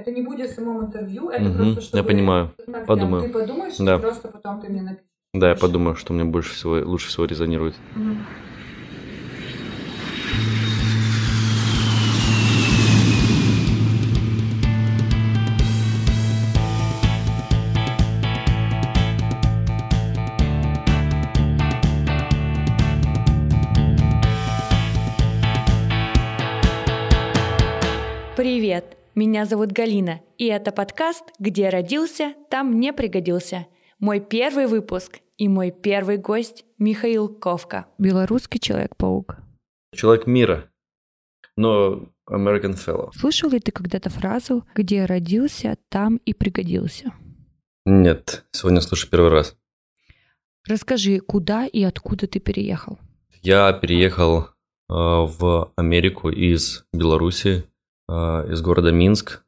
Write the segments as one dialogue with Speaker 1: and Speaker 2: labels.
Speaker 1: Это не будет в самом интервью, это
Speaker 2: Мгм,
Speaker 1: просто чтобы...
Speaker 2: Я понимаю.
Speaker 1: Прям
Speaker 2: подумаю.
Speaker 1: Ты подумаешь,
Speaker 2: Да.
Speaker 1: и просто потом ты мне напишешь.
Speaker 2: Да, я подумаю, что мне больше всего, лучше всего резонирует.
Speaker 1: Мгм.
Speaker 3: Меня зовут Галина, и это подкаст «Где родился, там не пригодился». Мой первый выпуск и мой первый гость Михаил Ковка. Белорусский Человек-паук.
Speaker 2: Человек мира, но American Fellow.
Speaker 3: Слышал ли ты когда-то фразу «Где родился, там и пригодился»?
Speaker 2: Нет, сегодня слышу первый раз.
Speaker 3: Расскажи, куда и откуда ты переехал?
Speaker 2: Я переехал э, в Америку из Беларуси, из города Минск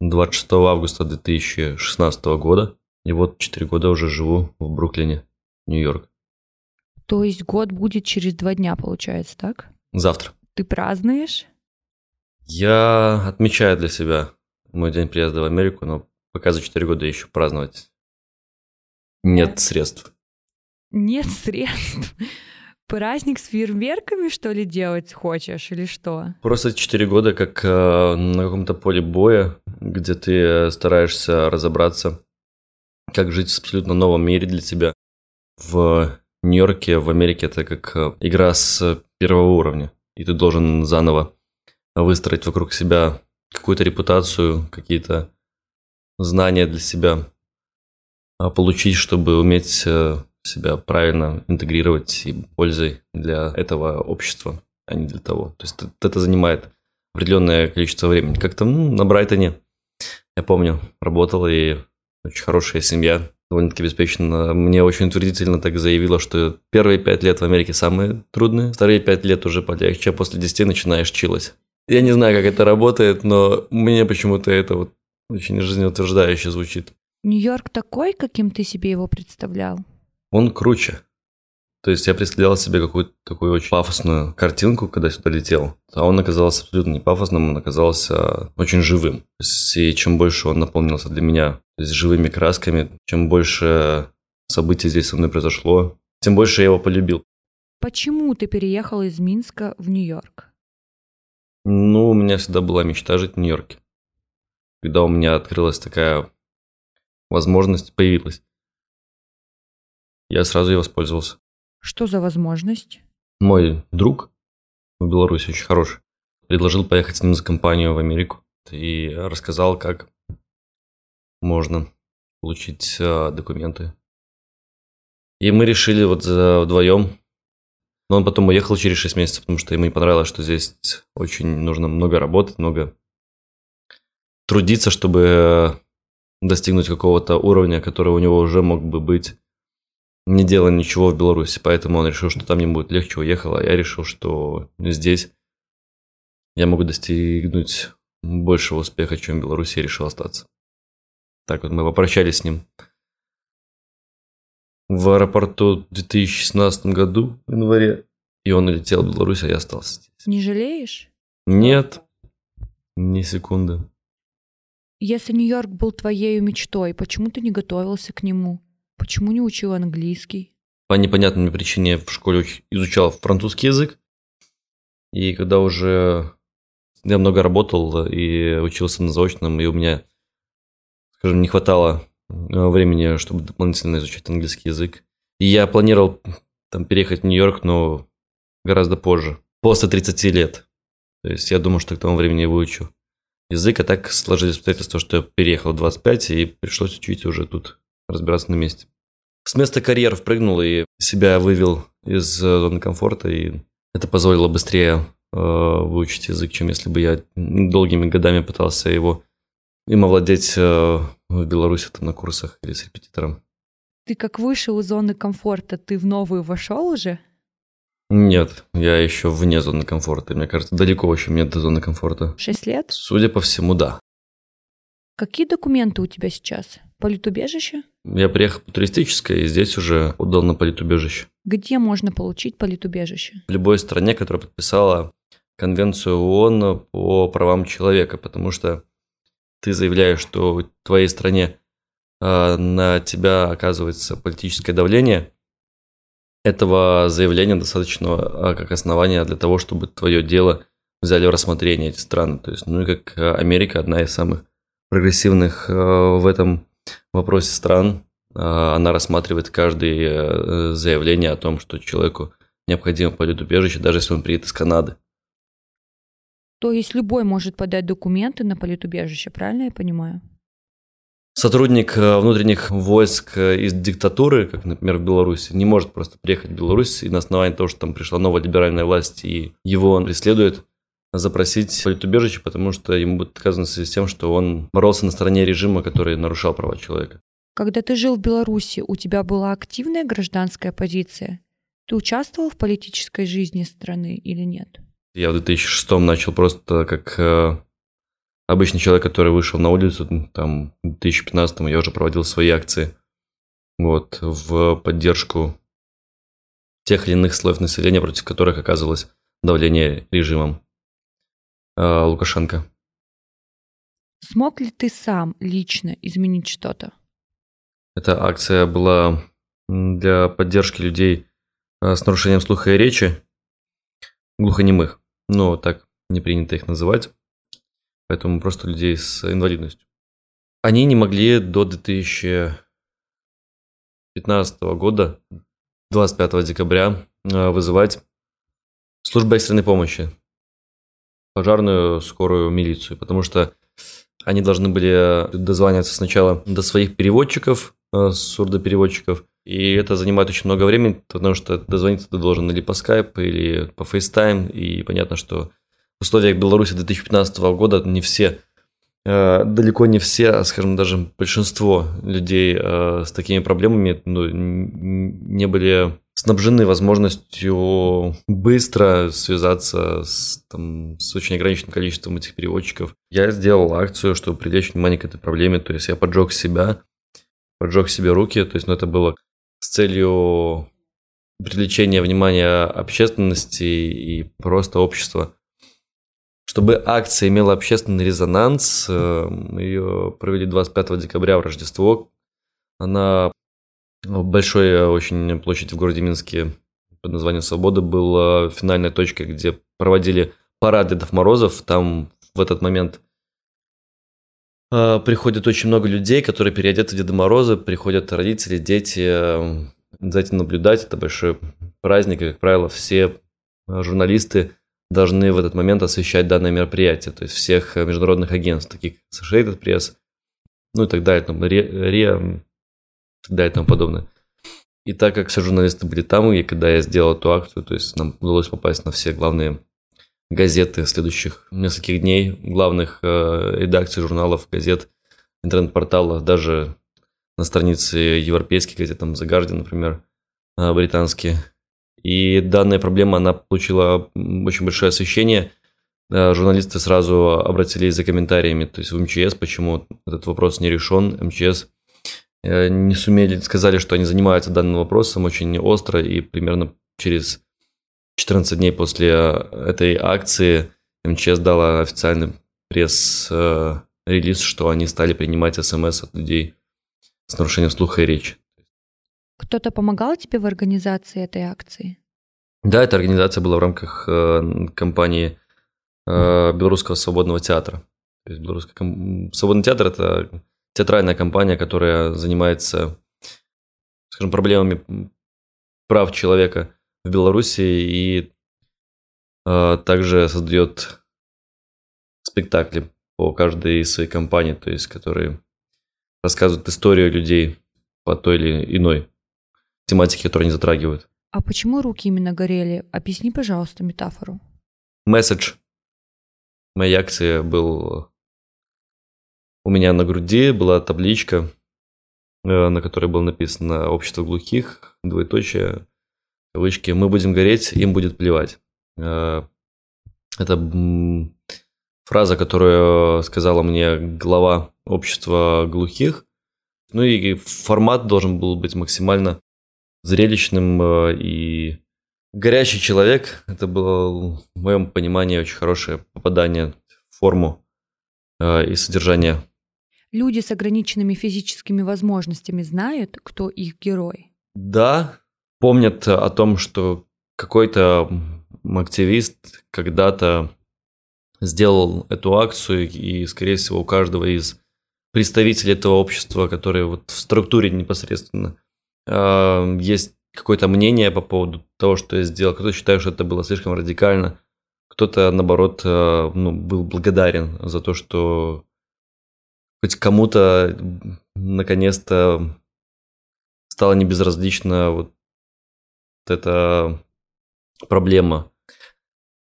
Speaker 2: 26 августа 2016 года. И вот 4 года уже живу в Бруклине, Нью-Йорк.
Speaker 3: То есть год будет через два дня, получается, так?
Speaker 2: Завтра.
Speaker 3: Ты празднуешь?
Speaker 2: Я отмечаю для себя мой день приезда в Америку, но пока за 4 года еще праздновать нет средств.
Speaker 3: Нет средств. Праздник с фейерверками, что ли, делать хочешь или что?
Speaker 2: Просто 4 года как э, на каком-то поле боя, где ты стараешься разобраться, как жить в абсолютно новом мире для тебя. В Нью-Йорке, в Америке это как э, игра с первого уровня, и ты должен заново выстроить вокруг себя какую-то репутацию, какие-то знания для себя а, получить, чтобы уметь э, себя правильно интегрировать и пользой для этого общества, а не для того. То есть это занимает определенное количество времени. Как-то ну, на Брайтоне, я помню, работал и очень хорошая семья, довольно-таки обеспечена. Мне очень утвердительно так заявила, что первые пять лет в Америке самые трудные, вторые пять лет уже полегче, а после десяти начинаешь чилать. Я не знаю, как это работает, но мне почему-то это вот очень жизнеутверждающе звучит.
Speaker 3: Нью-Йорк такой, каким ты себе его представлял?
Speaker 2: Он круче. То есть я представлял себе какую-то такую очень пафосную картинку, когда сюда летел. А он оказался абсолютно не пафосным, он оказался очень живым. И чем больше он наполнился для меня то есть, живыми красками, чем больше событий здесь со мной произошло, тем больше я его полюбил.
Speaker 3: Почему ты переехал из Минска в Нью-Йорк?
Speaker 2: Ну, у меня всегда была мечта жить в Нью-Йорке. Когда у меня открылась такая возможность, появилась, я сразу ей воспользовался.
Speaker 3: Что за возможность?
Speaker 2: Мой друг в Беларуси очень хороший, предложил поехать с ним за компанию в Америку и рассказал, как можно получить э, документы. И мы решили вот за- вдвоем. Но он потом уехал через 6 месяцев, потому что ему не понравилось, что здесь очень нужно много работать, много трудиться, чтобы э, достигнуть какого-то уровня, который у него уже мог бы быть, не делая ничего в Беларуси. Поэтому он решил, что там ему будет легче, уехал, а я решил, что здесь я могу достигнуть большего успеха, чем в Беларуси, и решил остаться. Так вот, мы попрощались с ним в аэропорту в 2016 году, в январе, и он улетел в Беларусь, а я остался здесь.
Speaker 3: Не жалеешь?
Speaker 2: Нет, ни секунды.
Speaker 3: Если Нью-Йорк был твоей мечтой, почему ты не готовился к нему? Почему не учил английский?
Speaker 2: По непонятной мне причине в школе уч- изучал французский язык. И когда уже я много работал и учился на заочном, и у меня, скажем, не хватало э, времени, чтобы дополнительно изучать английский язык. И я планировал там переехать в Нью-Йорк, но гораздо позже, после 30 лет. То есть я думал, что к тому времени я выучу язык, а так сложились обстоятельства, что я переехал в 25 и пришлось учить уже тут, разбираться на месте. С места карьер впрыгнул и себя вывел из э, зоны комфорта, и это позволило быстрее э, выучить язык, чем если бы я долгими годами пытался его им овладеть э, в Беларуси там, на курсах или с репетитором.
Speaker 3: Ты как вышел из зоны комфорта, ты в новую вошел уже?
Speaker 2: Нет, я еще вне зоны комфорта. Мне кажется, далеко очень нет до зоны комфорта.
Speaker 3: Шесть лет?
Speaker 2: Судя по всему, да.
Speaker 3: Какие документы у тебя сейчас? Политубежище?
Speaker 2: Я приехал по туристической, и здесь уже подал на политубежище.
Speaker 3: Где можно получить политубежище?
Speaker 2: В любой стране, которая подписала Конвенцию ООН по правам человека, потому что ты заявляешь, что в твоей стране э, на тебя оказывается политическое давление, этого заявления достаточно а, как основания для того, чтобы твое дело взяли в рассмотрение эти страны. То есть, ну и как Америка, одна из самых прогрессивных в этом вопросе стран, она рассматривает каждое заявление о том, что человеку необходимо политубежище, даже если он приедет из Канады.
Speaker 3: То есть любой может подать документы на политубежище, правильно я понимаю?
Speaker 2: Сотрудник э, внутренних войск э, из диктатуры, как, например, в Беларуси, не может просто приехать в Беларусь и на основании того, что там пришла новая либеральная власть и его преследует, запросить политубежище, потому что ему будет отказано в связи с тем, что он боролся на стороне режима, который нарушал права человека.
Speaker 3: Когда ты жил в Беларуси, у тебя была активная гражданская позиция? Ты участвовал в политической жизни страны или нет?
Speaker 2: Я в 2006 начал просто как э, обычный человек, который вышел на улицу, там, в 2015 я уже проводил свои акции, вот, в поддержку тех или иных слоев населения, против которых оказывалось давление режимом э, Лукашенко.
Speaker 3: Смог ли ты сам лично изменить что-то?
Speaker 2: Эта акция была для поддержки людей Э, с нарушением слуха и речи, глухонемых, но так не принято их называть, поэтому просто людей с инвалидностью. Они не могли до 2015 года, 25 декабря, э, вызывать службу экстренной помощи, пожарную, скорую, милицию, потому что они должны были дозваниваться сначала до своих переводчиков, э, сурдопереводчиков, и это занимает очень много времени, потому что дозвониться ты должен или по Skype, или по FaceTime. И понятно, что в условиях Беларуси 2015 года не все, э, далеко не все, а, скажем, даже большинство людей э, с такими проблемами ну, не были снабжены возможностью быстро связаться с, там, с очень ограниченным количеством этих переводчиков. Я сделал акцию, чтобы привлечь внимание к этой проблеме, то есть я поджег себя, поджег себе руки, то есть ну, это было с целью привлечения внимания общественности и просто общества. Чтобы акция имела общественный резонанс, э, мы ее провели 25 декабря в Рождество. Она большой очень площади в городе Минске под названием «Свобода» была финальной точкой, где проводили парад Дедов Морозов. Там в этот момент а, приходит очень много людей, которые переодеты в Деда Мороза, приходят родители, дети, эм, за этим наблюдать. Это большой праздник, и, как правило, все журналисты должны в этот момент освещать данное мероприятие, то есть всех международных агентств, таких как Associated Press, ну и так далее, там, РИА, далее и тому подобное. И так как все журналисты были там, и когда я сделал эту акцию, то есть нам удалось попасть на все главные газеты следующих нескольких дней, главных э, редакций журналов, газет, интернет-порталов, даже на странице европейских газет, там The Guardian, например, э, британские. И данная проблема, она получила очень большое освещение. Э, журналисты сразу обратились за комментариями, то есть в МЧС, почему этот вопрос не решен. МЧС не сумели, сказали, что они занимаются данным вопросом очень остро, и примерно через 14 дней после э, этой акции МЧС дала официальный пресс-релиз, что они стали принимать смс от людей с нарушением слуха и речи.
Speaker 3: Кто-то помогал тебе в организации этой акции?
Speaker 2: Да, эта организация была в рамках э, компании э, Белорусского свободного театра. То есть Белорусский ком... свободный театр – это театральная компания, которая занимается, скажем, проблемами прав человека в Беларуси и э, также создает спектакли по каждой из своей компаний, то есть которые рассказывают историю людей по той или иной тематике, которую они затрагивают.
Speaker 3: А почему руки именно горели? Объясни, пожалуйста, метафору.
Speaker 2: Месседж моей акции был у меня на груди была табличка, э, на которой было написано «Общество глухих», двоеточие, кавычки, мы будем гореть, им будет плевать. Э, это фраза, которую сказала мне глава общества глухих. Ну и формат должен был быть максимально зрелищным э, и горячий человек. Это было, в моем понимании, очень хорошее попадание в форму и содержание
Speaker 3: Люди с ограниченными физическими возможностями знают, кто их герой.
Speaker 2: Да, помнят о том, что какой-то активист когда-то сделал эту акцию, и, скорее всего, у каждого из представителей этого общества, которые вот в структуре непосредственно, а, есть какое-то мнение по поводу того, что я сделал. Кто-то считает, что это было слишком радикально, кто-то, наоборот, а, ну, был благодарен за то, что хоть кому-то наконец-то стало небезразлично вот эта проблема.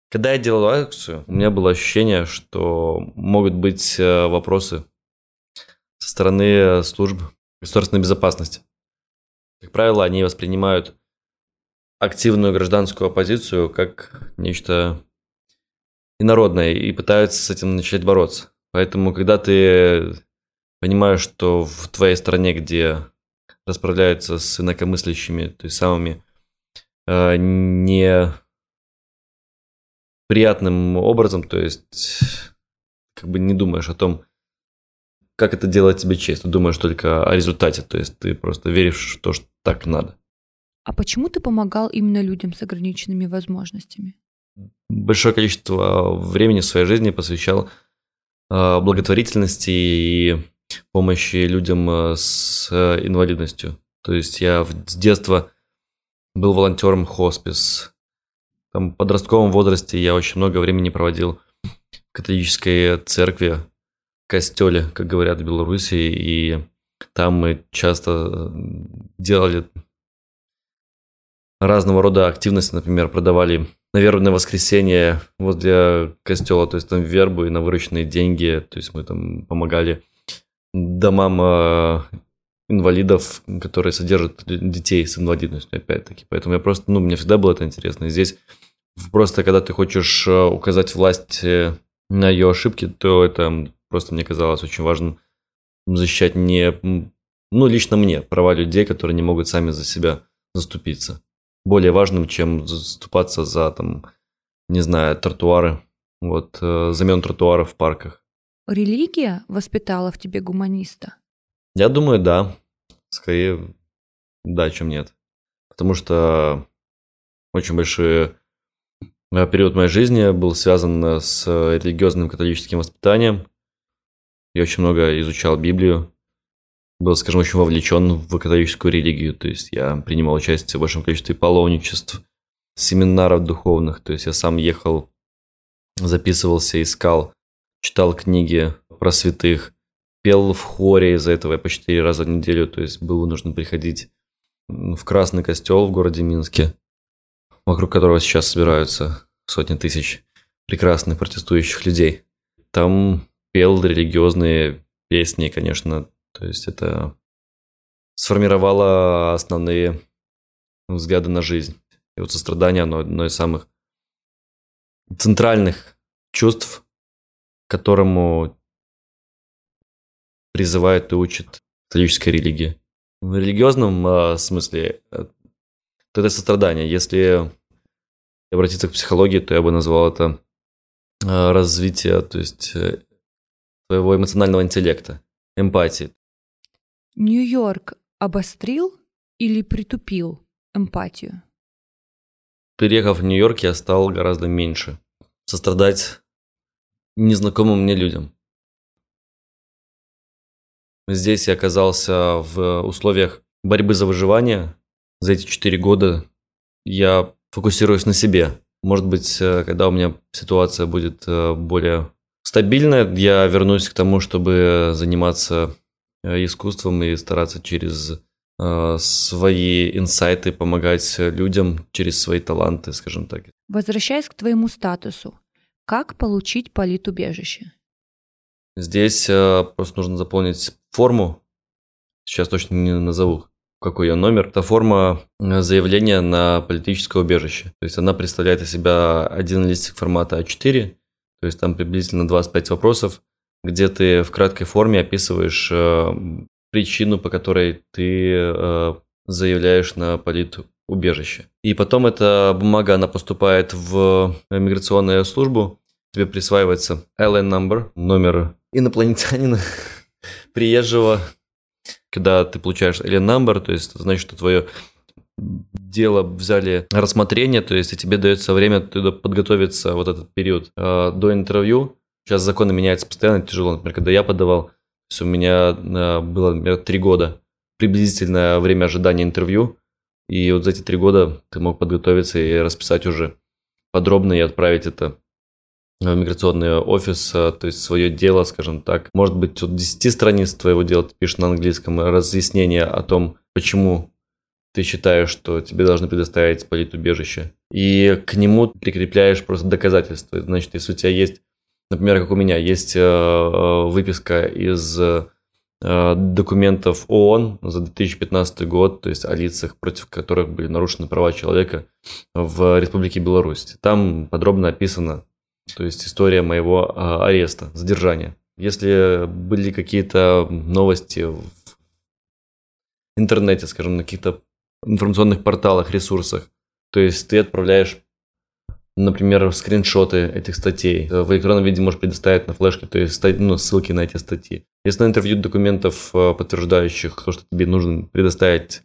Speaker 2: Когда я делал акцию, у меня было ощущение, что могут быть э, вопросы со стороны служб государственной безопасности. Как правило, они воспринимают активную гражданскую оппозицию как нечто инородное и пытаются с этим начать бороться. Поэтому, когда ты понимаешь, что в твоей стране, где расправляются с инакомыслящими, то есть самыми э, не приятным образом, то есть как бы не думаешь о том, как это делает тебе честь, ты думаешь только о результате, то есть ты просто веришь в то, что так надо.
Speaker 3: А почему ты помогал именно людям с ограниченными возможностями?
Speaker 2: Большое количество времени в своей жизни посвящал благотворительности и помощи людям э, с э, инвалидностью. То есть я с детства был волонтером хоспис. Там, в подростковом возрасте я очень много времени проводил в католической церкви, костеле, как говорят в Беларуси, и там мы часто делали разного рода активности, например, продавали на вербное воскресенье возле костела, то есть там вербу и на вырученные деньги, то есть мы там помогали домам э, инвалидов, которые содержат детей с инвалидностью, опять-таки. Поэтому я просто, ну, мне всегда было это интересно. И здесь просто, когда ты хочешь э, указать власти на ее ошибки, то это просто мне казалось очень важным защищать не, ну, лично мне, права людей, которые не могут сами за себя заступиться более важным, чем заступаться за, там, не знаю, тротуары, вот, э, замен тротуаров в парках.
Speaker 3: Религия воспитала в тебе гуманиста?
Speaker 2: Я думаю, да. Скорее, да, чем нет. Потому что очень большой э, период моей жизни был связан с религиозным католическим воспитанием. Я очень много изучал Библию был, скажем, очень вовлечен в католическую религию. То есть я принимал участие в большом количестве паломничеств, семинаров духовных. То есть я сам ехал, записывался, искал, читал книги про святых, пел в хоре из-за этого я по четыре раза в неделю. То есть было нужно приходить в Красный костел в городе Минске, вокруг которого сейчас собираются сотни тысяч прекрасных протестующих людей. Там пел религиозные песни, конечно, то есть это сформировало основные взгляды на жизнь. И вот сострадание, оно одно из самых центральных чувств, которому призывает и учит католическая религия. В религиозном э, смысле э, то это сострадание. Если обратиться к психологии, то я бы назвал это э, развитие, то есть э, твоего эмоционального интеллекта, эмпатии.
Speaker 3: Нью-Йорк обострил или притупил эмпатию?
Speaker 2: Переехав в Нью-Йорк, я стал гораздо меньше сострадать незнакомым мне людям. Здесь я оказался в условиях борьбы за выживание. За эти четыре года я фокусируюсь на себе. Может быть, э, когда у меня ситуация будет э, более стабильная, я вернусь к тому, чтобы заниматься искусством и стараться через э, свои инсайты помогать людям через свои таланты, скажем так.
Speaker 3: Возвращаясь к твоему статусу, как получить политубежище?
Speaker 2: Здесь э, просто нужно заполнить форму. Сейчас точно не назову, какой ее номер. Это форма заявления на политическое убежище. То есть она представляет из себя один листик формата А4, то есть там приблизительно 25 вопросов где ты в краткой форме описываешь э, причину, по которой ты э, заявляешь на политубежище. И потом эта бумага, она поступает в миграционную службу, тебе присваивается LN number, номер инопланетянина, приезжего, когда ты получаешь alien number, то есть это значит, что твое дело взяли рассмотрение, то есть и тебе дается время туда подготовиться вот этот период э, до интервью. Сейчас законы меняются постоянно, тяжело. Например, когда я подавал, то есть у меня э, было, например, три года приблизительное время ожидания интервью, и вот за эти три года ты мог подготовиться и расписать уже подробно и отправить это в миграционный офис, э, то есть свое дело, скажем так. Может быть, от 10 страниц твоего дела ты пишешь на английском разъяснение о том, почему ты считаешь, что тебе должны предоставить политубежище. И к нему прикрепляешь просто доказательства. Значит, если у тебя есть, например, как у меня, есть э, э, выписка из документов ООН за 2015 год, то есть о лицах, против которых были нарушены права человека в Республике Беларусь. Там подробно описано то есть история моего а, ареста, задержания. Если были какие-то новости в интернете, скажем, на каких-то информационных порталах, ресурсах, то есть ты отправляешь, например, скриншоты этих статей. В электронном виде можешь предоставить на флешке, то есть ну, ссылки на эти статьи. Если на интервью документов, а, подтверждающих то, что тебе нужно предоставить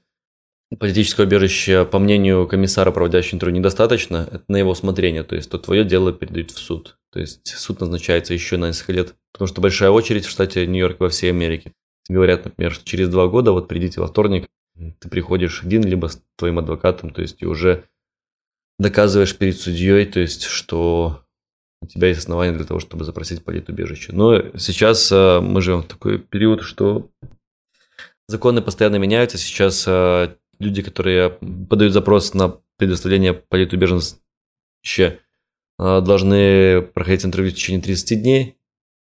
Speaker 2: политическое убежище, по мнению комиссара, проводящего интервью, недостаточно, это на его усмотрение, то есть то твое дело передают в суд. То есть суд назначается еще на несколько лет, потому что большая очередь в штате Нью-Йорк во всей Америке. Говорят, например, что через два года, вот придите во вторник, ты приходишь один, либо с твоим адвокатом, то есть и уже доказываешь перед судьей, то есть что у тебя есть основания для того, чтобы запросить политубежище. Но сейчас э, мы живем в такой период, что законы постоянно меняются. Сейчас э, люди, которые подают запрос на предоставление политубежища, а, должны проходить интервью в течение 30 дней,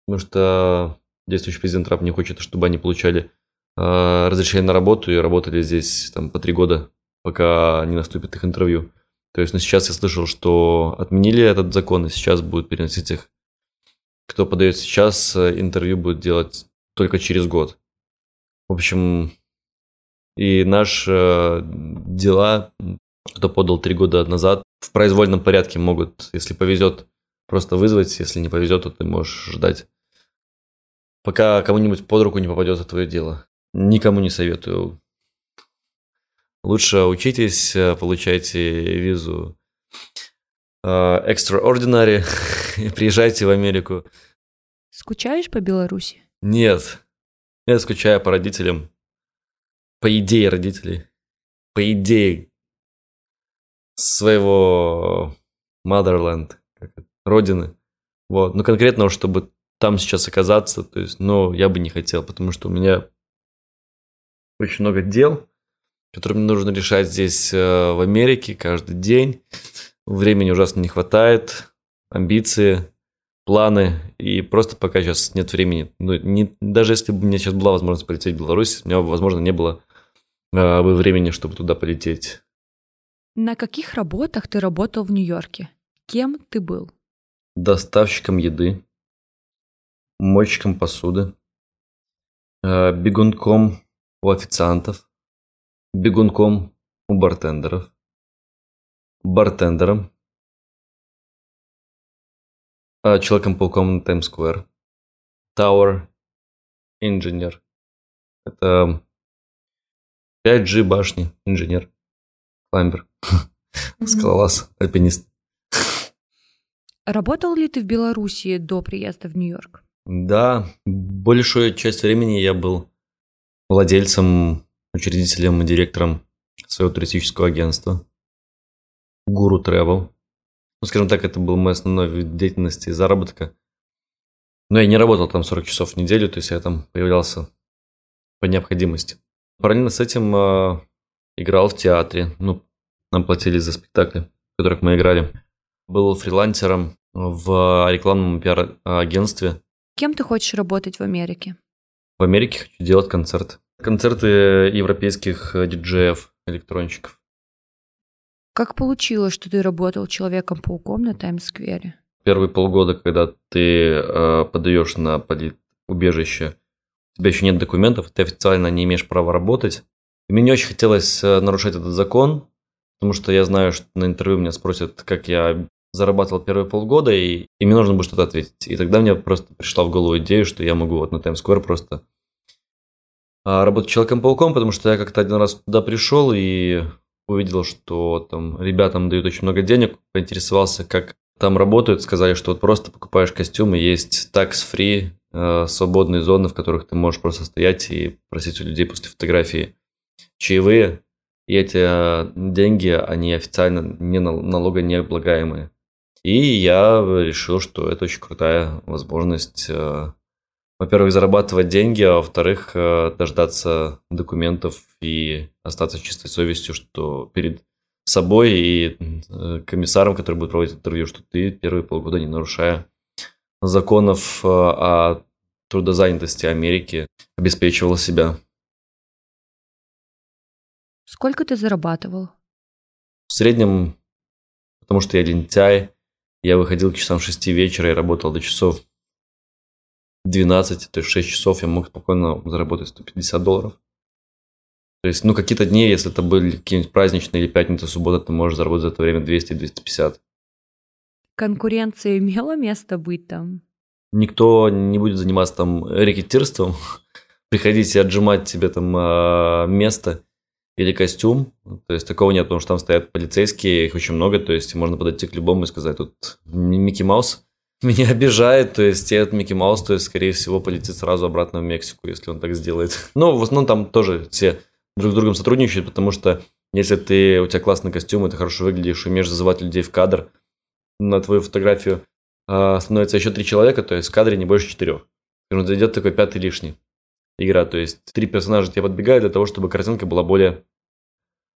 Speaker 2: потому что действующий президент Трамп не хочет, чтобы они получали а, разрешение на работу и работали здесь там, по три года, пока не наступит их интервью. То есть, ну, сейчас я слышал, что отменили этот закон, и сейчас будут переносить их. Кто подает сейчас, э, интервью будет делать только через год. В общем, и наши э, дела, кто подал три года назад, в произвольном порядке могут, если повезет, просто вызвать, если не повезет, то ты можешь ждать. Пока кому-нибудь под руку не попадет твое дело. Никому не советую. Лучше учитесь, э, получайте визу э, extraordinary, приезжайте в Америку.
Speaker 3: Скучаешь по Беларуси?
Speaker 2: Нет. Я скучаю по родителям по идее родителей, по идее своего motherland, родины. Вот. Но конкретно, чтобы там сейчас оказаться, то есть, ну, я бы не хотел, потому что у меня очень много дел, которые мне нужно решать здесь, э, в Америке, каждый день. Времени ужасно не хватает, амбиции, планы, и просто пока сейчас нет времени. Ну, не, даже если бы у меня сейчас была возможность полететь в Беларусь, у меня, возможно, не было а, бы времени, чтобы туда полететь.
Speaker 3: На каких работах ты работал в Нью-Йорке? Кем ты был?
Speaker 2: Доставщиком еды, мойщиком посуды, а, бегунком у официантов, бегунком у бартендеров, бартендером, а, Человеком-пауком на Таймс-сквер, Tower Engineer. Это 5G башни, инженер, кламбер, скалолаз, альпинист.
Speaker 3: Работал ли ты в Беларуси до приезда в Нью-Йорк?
Speaker 2: Да, большую часть времени я был владельцем, учредителем и директором своего туристического агентства Гуру Travel. Ну, скажем так, это был мой основной вид деятельности и заработка. Но я не работал там 40 часов в неделю, то есть я там появлялся по необходимости. Параллельно с этим э, играл в театре. Ну, нам платили за спектакли, в которых мы играли. Был фрилансером в рекламном пиар-агентстве.
Speaker 3: Кем ты хочешь работать в Америке?
Speaker 2: В Америке хочу делать концерты. Концерты европейских диджеев, электронщиков.
Speaker 3: Как получилось, что ты работал Человеком-пауком на Таймс-сквере?
Speaker 2: Первые полгода, когда ты э, подаешь на полит-убежище у тебя еще нет документов, ты официально не имеешь права работать. И мне не очень хотелось э, нарушать этот закон, потому что я знаю, что на интервью меня спросят, как я зарабатывал первые полгода, и, и мне нужно будет что-то ответить. И тогда мне просто пришла в голову идея, что я могу вот на Times Square просто работать Человеком-пауком, потому что я как-то один раз туда пришел и увидел, что там ребятам дают очень много денег, поинтересовался, как там работают, сказали, что вот просто покупаешь костюмы, есть tax-free, э, свободные зоны, в которых ты можешь просто стоять и просить у людей после фотографии чаевые, и эти э, деньги, они официально не налогонеоблагаемые. И я решил, что это очень крутая возможность, э, во-первых, зарабатывать деньги, а во-вторых, э, дождаться документов и остаться чистой совестью, что перед собой и комиссаром, который будет проводить интервью, что ты первые полгода, не нарушая законов о трудозанятости Америки, обеспечивал себя.
Speaker 3: Сколько ты зарабатывал?
Speaker 2: В среднем, потому что я лентяй, я выходил к часам 6 вечера и работал до часов 12, то есть 6 часов я мог спокойно заработать 150 долларов. То есть, ну, какие-то дни, если это были какие-нибудь праздничные или пятница, суббота, ты можешь заработать за это время 200-250.
Speaker 3: Конкуренция имела место быть там?
Speaker 2: Никто не будет заниматься там рекетирством, приходить и отжимать тебе там а, место или костюм. То есть такого нет, потому что там стоят полицейские, их очень много, то есть можно подойти к любому и сказать, тут Микки Маус меня обижает, то есть этот Микки Маус, то есть, скорее всего, полетит сразу обратно в Мексику, если он так сделает. Но в основном там тоже все друг с другом сотрудничают, потому что если ты, у тебя классный костюм, и ты хорошо выглядишь, умеешь зазывать людей в кадр, на твою фотографию э, становится еще три человека, то есть в кадре не больше четырех. И он зайдет такой пятый лишний игра. То есть три персонажа тебе подбегают для того, чтобы картинка была более,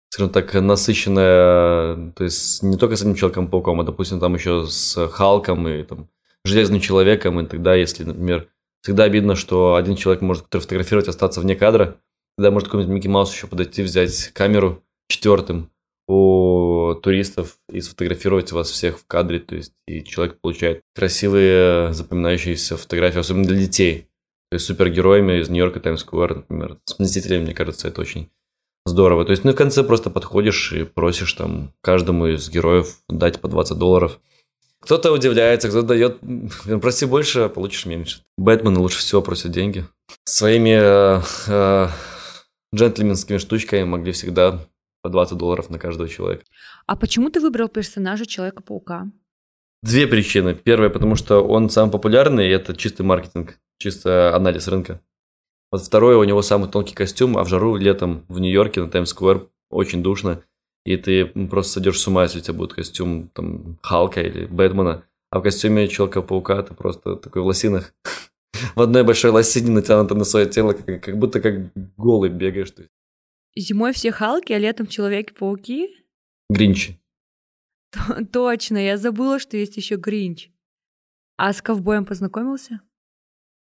Speaker 2: скажем так, насыщенная. То есть не только с одним Человеком-пауком, а, допустим, там еще с Халком и там Железным Человеком. И тогда, если, например, всегда обидно, что один человек может, который фотографировать, остаться вне кадра, тогда может какой-нибудь Микки Маус еще подойти, взять камеру четвертым у туристов и сфотографировать вас всех в кадре, то есть и человек получает красивые запоминающиеся фотографии, особенно для детей. То есть супергероями из Нью-Йорка, Таймс-сквер, например. С Мстителями, мне кажется, это очень здорово. То есть, ну, в конце просто подходишь и просишь там каждому из героев дать по 20 долларов. Кто-то удивляется, кто-то дает, проси больше, а получишь меньше. Бэтмены лучше всего просят деньги. Своими э, э, джентльменскими штучками могли всегда по 20 долларов на каждого человека.
Speaker 3: А почему ты выбрал персонажа Человека-паука?
Speaker 2: Две причины. Первая, потому что он самый популярный, и это чистый маркетинг, чисто анализ рынка. Вот второе, у него самый тонкий костюм, а в жару летом в Нью-Йорке на Таймс-сквер очень душно, и ты просто сойдешь с ума, если у тебя будет костюм там Халка или Бэтмена, а в костюме Человека-паука ты просто такой в лосинах, в одной большой лосине натянуто на свое тело, как, как будто как голый бегаешь.
Speaker 3: Зимой все Халки, а летом Человеки-пауки?
Speaker 2: Гринчи.
Speaker 3: Точно, я забыла, что есть еще Гринч. А с ковбоем познакомился?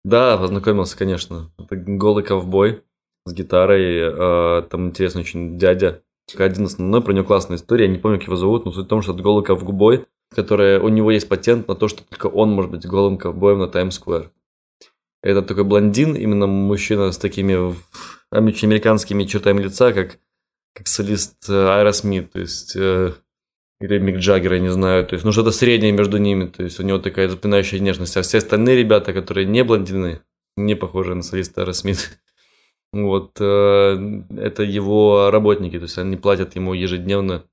Speaker 2: Да, познакомился, конечно. Это голый ковбой с гитарой. Э, там интересный очень дядя. Один основной, про него классная история. Я не помню, как его зовут, но суть в том, что это голый ковбой, который у него есть патент на то, что только он может быть голым ковбоем на Таймс-сквер. Это такой блондин, именно мужчина с такими американскими чертами лица, как, как солист Айра Смит. То есть э, или Мик Джаггер, я не знаю, то есть, ну, что-то среднее между ними, то есть, у него такая запоминающая внешность, а все остальные ребята, которые не блондины, не похожи на солиста Ара Смит, вот, э, это его работники, то есть, они платят ему ежедневно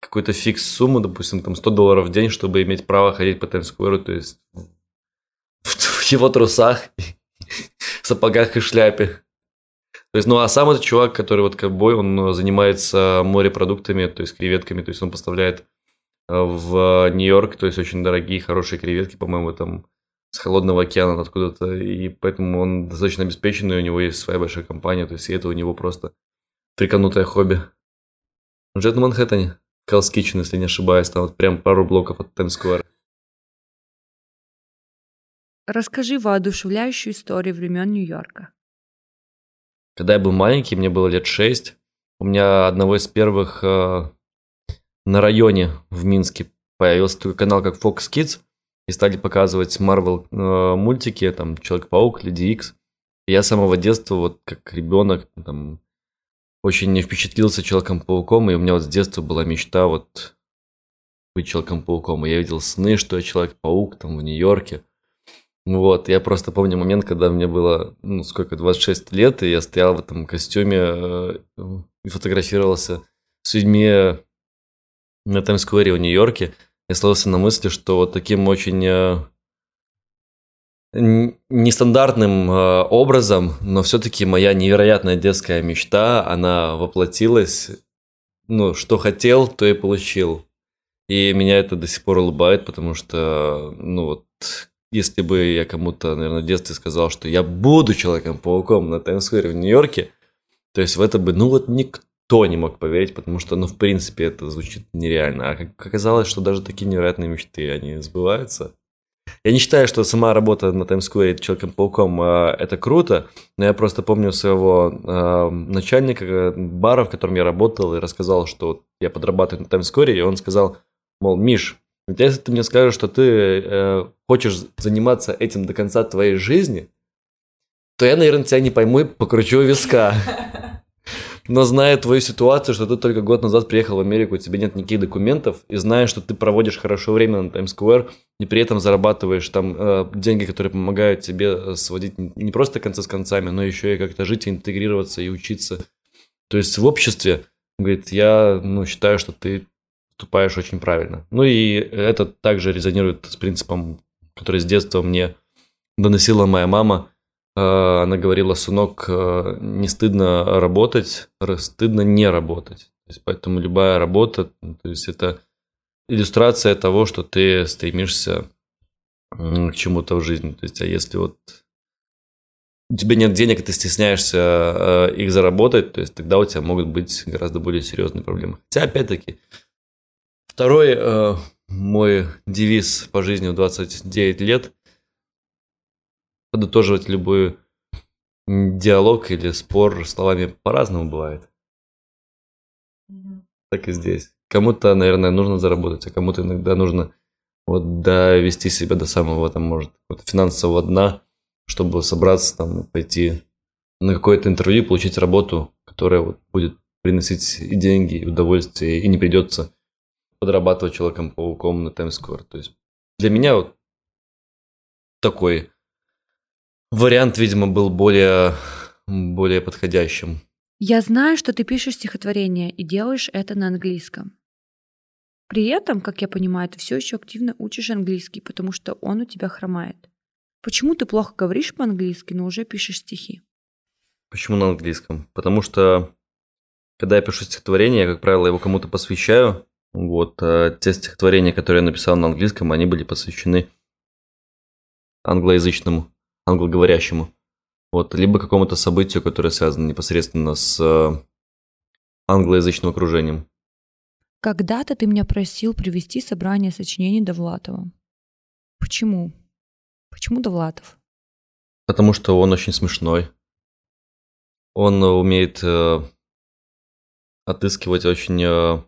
Speaker 2: какую-то фикс сумму, допустим, там 100 долларов в день, чтобы иметь право ходить по Таймс-скверу, то есть, в его трусах, сапогах и шляпе. То есть, ну, а сам этот чувак, который вот ковбой, он ну, занимается морепродуктами, то есть креветками, то есть он поставляет э, в Нью-Йорк, то есть очень дорогие, хорошие креветки, по-моему, там с холодного океана откуда-то, и поэтому он достаточно обеспеченный, у него есть своя большая компания, то есть и это у него просто приканутое хобби. Он живет на Манхэттене, Hell's Kitchen, если не ошибаюсь, там вот прям пару блоков от Таймс-сквера.
Speaker 3: Расскажи воодушевляющую историю времен Нью-Йорка.
Speaker 2: Когда я был маленький, мне было лет шесть, у меня одного из первых э, на районе в Минске появился такой канал, как Fox Kids, и стали показывать Marvel э, мультики, там Человек-паук, Леди Икс. Я с самого детства, вот как ребенок, там, очень не впечатлился Человеком-пауком, и у меня вот с детства была мечта вот быть Человеком-пауком. И я видел сны, что я Человек-паук там в Нью-Йорке. Вот, я просто помню момент, когда мне было, ну, сколько, 26 лет, и я стоял в этом костюме э, и фотографировался с людьми на Таймс-сквере в Нью-Йорке. Я словился на мысли, что вот таким очень э, нестандартным э, образом, но все-таки моя невероятная детская мечта, она воплотилась. Ну, что хотел, то и получил. И меня это до сих пор улыбает, потому что, ну вот, если бы я кому-то, наверное, в детстве сказал, что я буду Человеком-пауком на Таймс-сквере в Нью-Йорке, то есть в это бы, ну вот никто не мог поверить, потому что, ну, в принципе, это звучит нереально. А как оказалось, что даже такие невероятные мечты, они сбываются. Я не считаю, что сама работа на Таймс-сквере Человеком-пауком э, это круто, но я просто помню своего э, начальника бара, в котором я работал, и рассказал, что я подрабатываю на Таймс-сквере, и он сказал, мол, Миш, если ты мне скажешь, что ты э, хочешь заниматься этим до конца твоей жизни, то я, наверное, тебя не пойму и покручу виска. Но зная твою ситуацию, что ты только год назад приехал в Америку, у тебя нет никаких документов, и зная, что ты проводишь хорошо время на Таймс-сквер, и при этом зарабатываешь там э, деньги, которые помогают тебе сводить не просто концы с концами, но еще и как-то жить, интегрироваться и учиться. То есть в обществе, говорит, я ну, считаю, что ты поступаешь очень правильно. Ну и это также резонирует с принципом, который с детства мне доносила моя мама. Э, она говорила, сынок, э, не стыдно работать, стыдно не работать. То есть, поэтому любая работа, то есть это иллюстрация того, что ты стремишься к чему-то в жизни. То есть, а если вот у тебя нет денег, ты стесняешься э, их заработать, то есть тогда у тебя могут быть гораздо более серьезные проблемы. Хотя, опять-таки, Второй мой девиз по жизни в 29 лет – подытоживать любой диалог или спор словами по-разному бывает. Так и здесь. Кому-то, наверное, нужно заработать, а кому-то иногда нужно вот довести себя до самого, там, может, финансового дна, чтобы собраться там пойти на какое-то интервью, получить работу, которая вот будет приносить и деньги, и удовольствие, и не придется подрабатывать Человеком-пауком на Таймс-сквер. То есть для меня вот такой вариант, видимо, был более, более подходящим.
Speaker 3: Я знаю, что ты пишешь стихотворение и делаешь это на английском. При этом, как я понимаю, ты все еще активно учишь английский, потому что он у тебя хромает. Почему ты плохо говоришь по-английски, но уже пишешь стихи?
Speaker 2: Почему на английском? Потому что, когда я пишу стихотворение, я, как правило, его кому-то посвящаю, вот, а те стихотворения, которые я написал на английском, они были посвящены англоязычному, англоговорящему. Вот, либо какому-то событию, которое связано непосредственно с э, англоязычным окружением.
Speaker 3: Когда-то ты меня просил привести собрание сочинений Довлатова. Почему? Почему Довлатов?
Speaker 2: Потому что он очень смешной. Он умеет э, отыскивать очень э,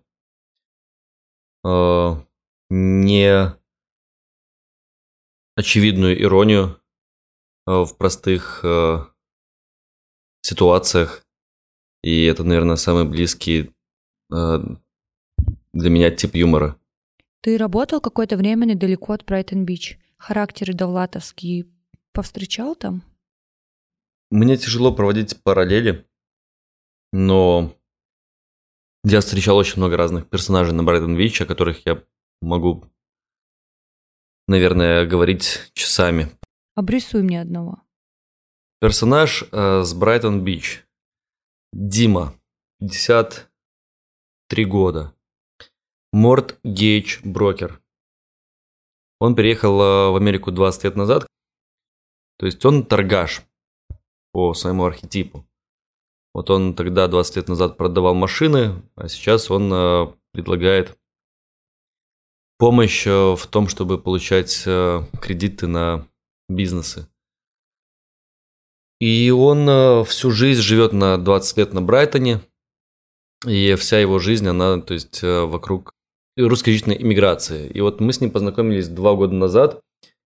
Speaker 2: э, не очевидную иронию в простых э, ситуациях. И это, наверное, самый близкий э, для меня тип юмора.
Speaker 3: Ты работал какое-то время недалеко от Брайтон-Бич. Характеры довлатовские повстречал там?
Speaker 2: Мне тяжело проводить параллели, но я встречал очень много разных персонажей на Брайтон-Вич, о которых я могу, наверное, говорить часами.
Speaker 3: Обрисуй мне одного.
Speaker 2: Персонаж э, с Брайтон-Бич. Дима, 53 года. Морт Гейдж Брокер. Он переехал э, в Америку 20 лет назад. То есть он торгаш по своему архетипу. Вот он тогда 20 лет назад продавал машины, а сейчас он э, предлагает помощь э, в том, чтобы получать э, кредиты на бизнесы. И он всю жизнь живет на 20 лет на Брайтоне, и вся его жизнь, она, то есть, вокруг русскоязычной иммиграции. И вот мы с ним познакомились два года назад.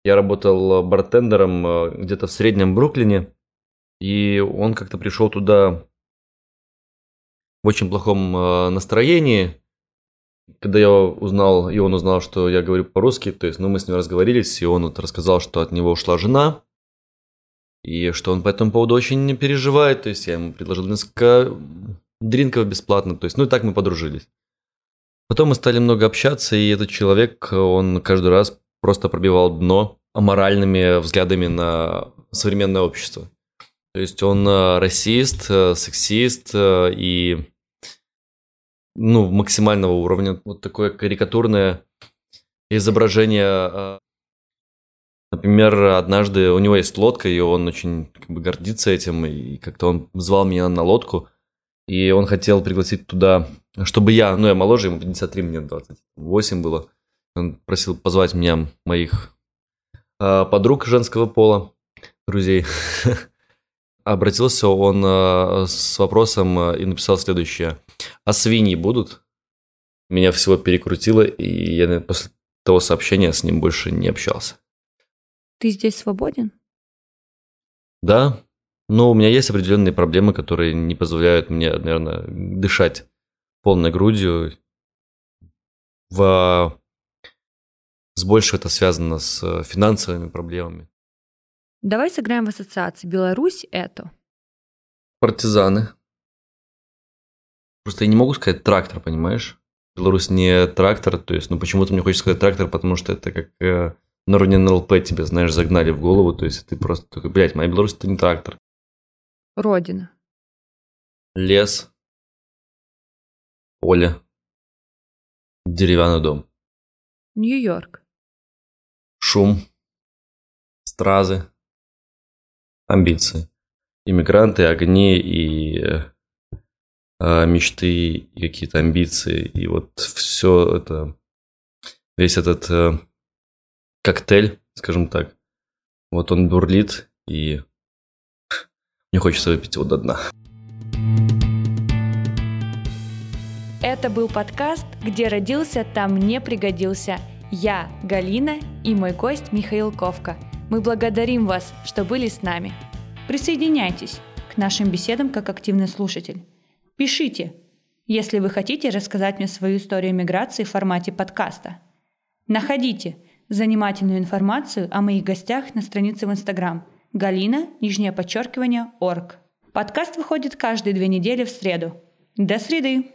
Speaker 2: Я работал бартендером где-то в среднем Бруклине, и он как-то пришел туда в очень плохом э, настроении. Когда я узнал, и он узнал, что я говорю по-русски, то есть, ну, мы с ним разговорились, и он вот рассказал, что от него ушла жена, и что он по этому поводу очень переживает, то есть я ему предложил несколько дринков бесплатно, то есть, ну и так мы подружились. Потом мы стали много общаться, и этот человек, он каждый раз просто пробивал дно аморальными взглядами на современное общество. То есть он э, расист, э, сексист э, и ну, максимального уровня. Вот такое карикатурное изображение. Например, однажды у него есть лодка, и он очень как бы, гордится этим, и как-то он звал меня на лодку, и он хотел пригласить туда, чтобы я, ну, я моложе, ему 53, мне 28 было, он просил позвать меня, моих подруг женского пола, друзей. Обратился он с вопросом и написал следующее – а свиньи будут? Меня всего перекрутило, и я после того сообщения с ним больше не общался.
Speaker 3: Ты здесь свободен?
Speaker 2: Да, но у меня есть определенные проблемы, которые не позволяют мне, наверное, дышать полной грудью. В... С больше это связано с финансовыми проблемами.
Speaker 3: Давай сыграем в ассоциации. Беларусь — это?
Speaker 2: Партизаны. Просто я не могу сказать трактор, понимаешь? Беларусь не трактор, то есть, ну почему-то мне хочется сказать трактор, потому что это как э, на уровне НЛП тебе, знаешь, загнали в голову, то есть ты просто такой, блядь, моя Беларусь это не трактор.
Speaker 3: Родина.
Speaker 2: Лес. Поле. Деревянный дом.
Speaker 3: Нью-Йорк.
Speaker 2: Шум. Стразы. Амбиции. Иммигранты, огни и э, мечты и какие-то амбиции. И вот все это, весь этот э, коктейль, скажем так, вот он бурлит, и мне хочется выпить его до дна.
Speaker 3: Это был подкаст «Где родился, там не пригодился». Я, Галина, и мой гость Михаил Ковка. Мы благодарим вас, что были с нами. Присоединяйтесь к нашим беседам как активный слушатель. Пишите, если вы хотите рассказать мне свою историю миграции в формате подкаста. Находите занимательную информацию о моих гостях на странице в Инстаграм Галина, нижнее подчеркивание, орг. Подкаст выходит каждые две недели в среду. До среды!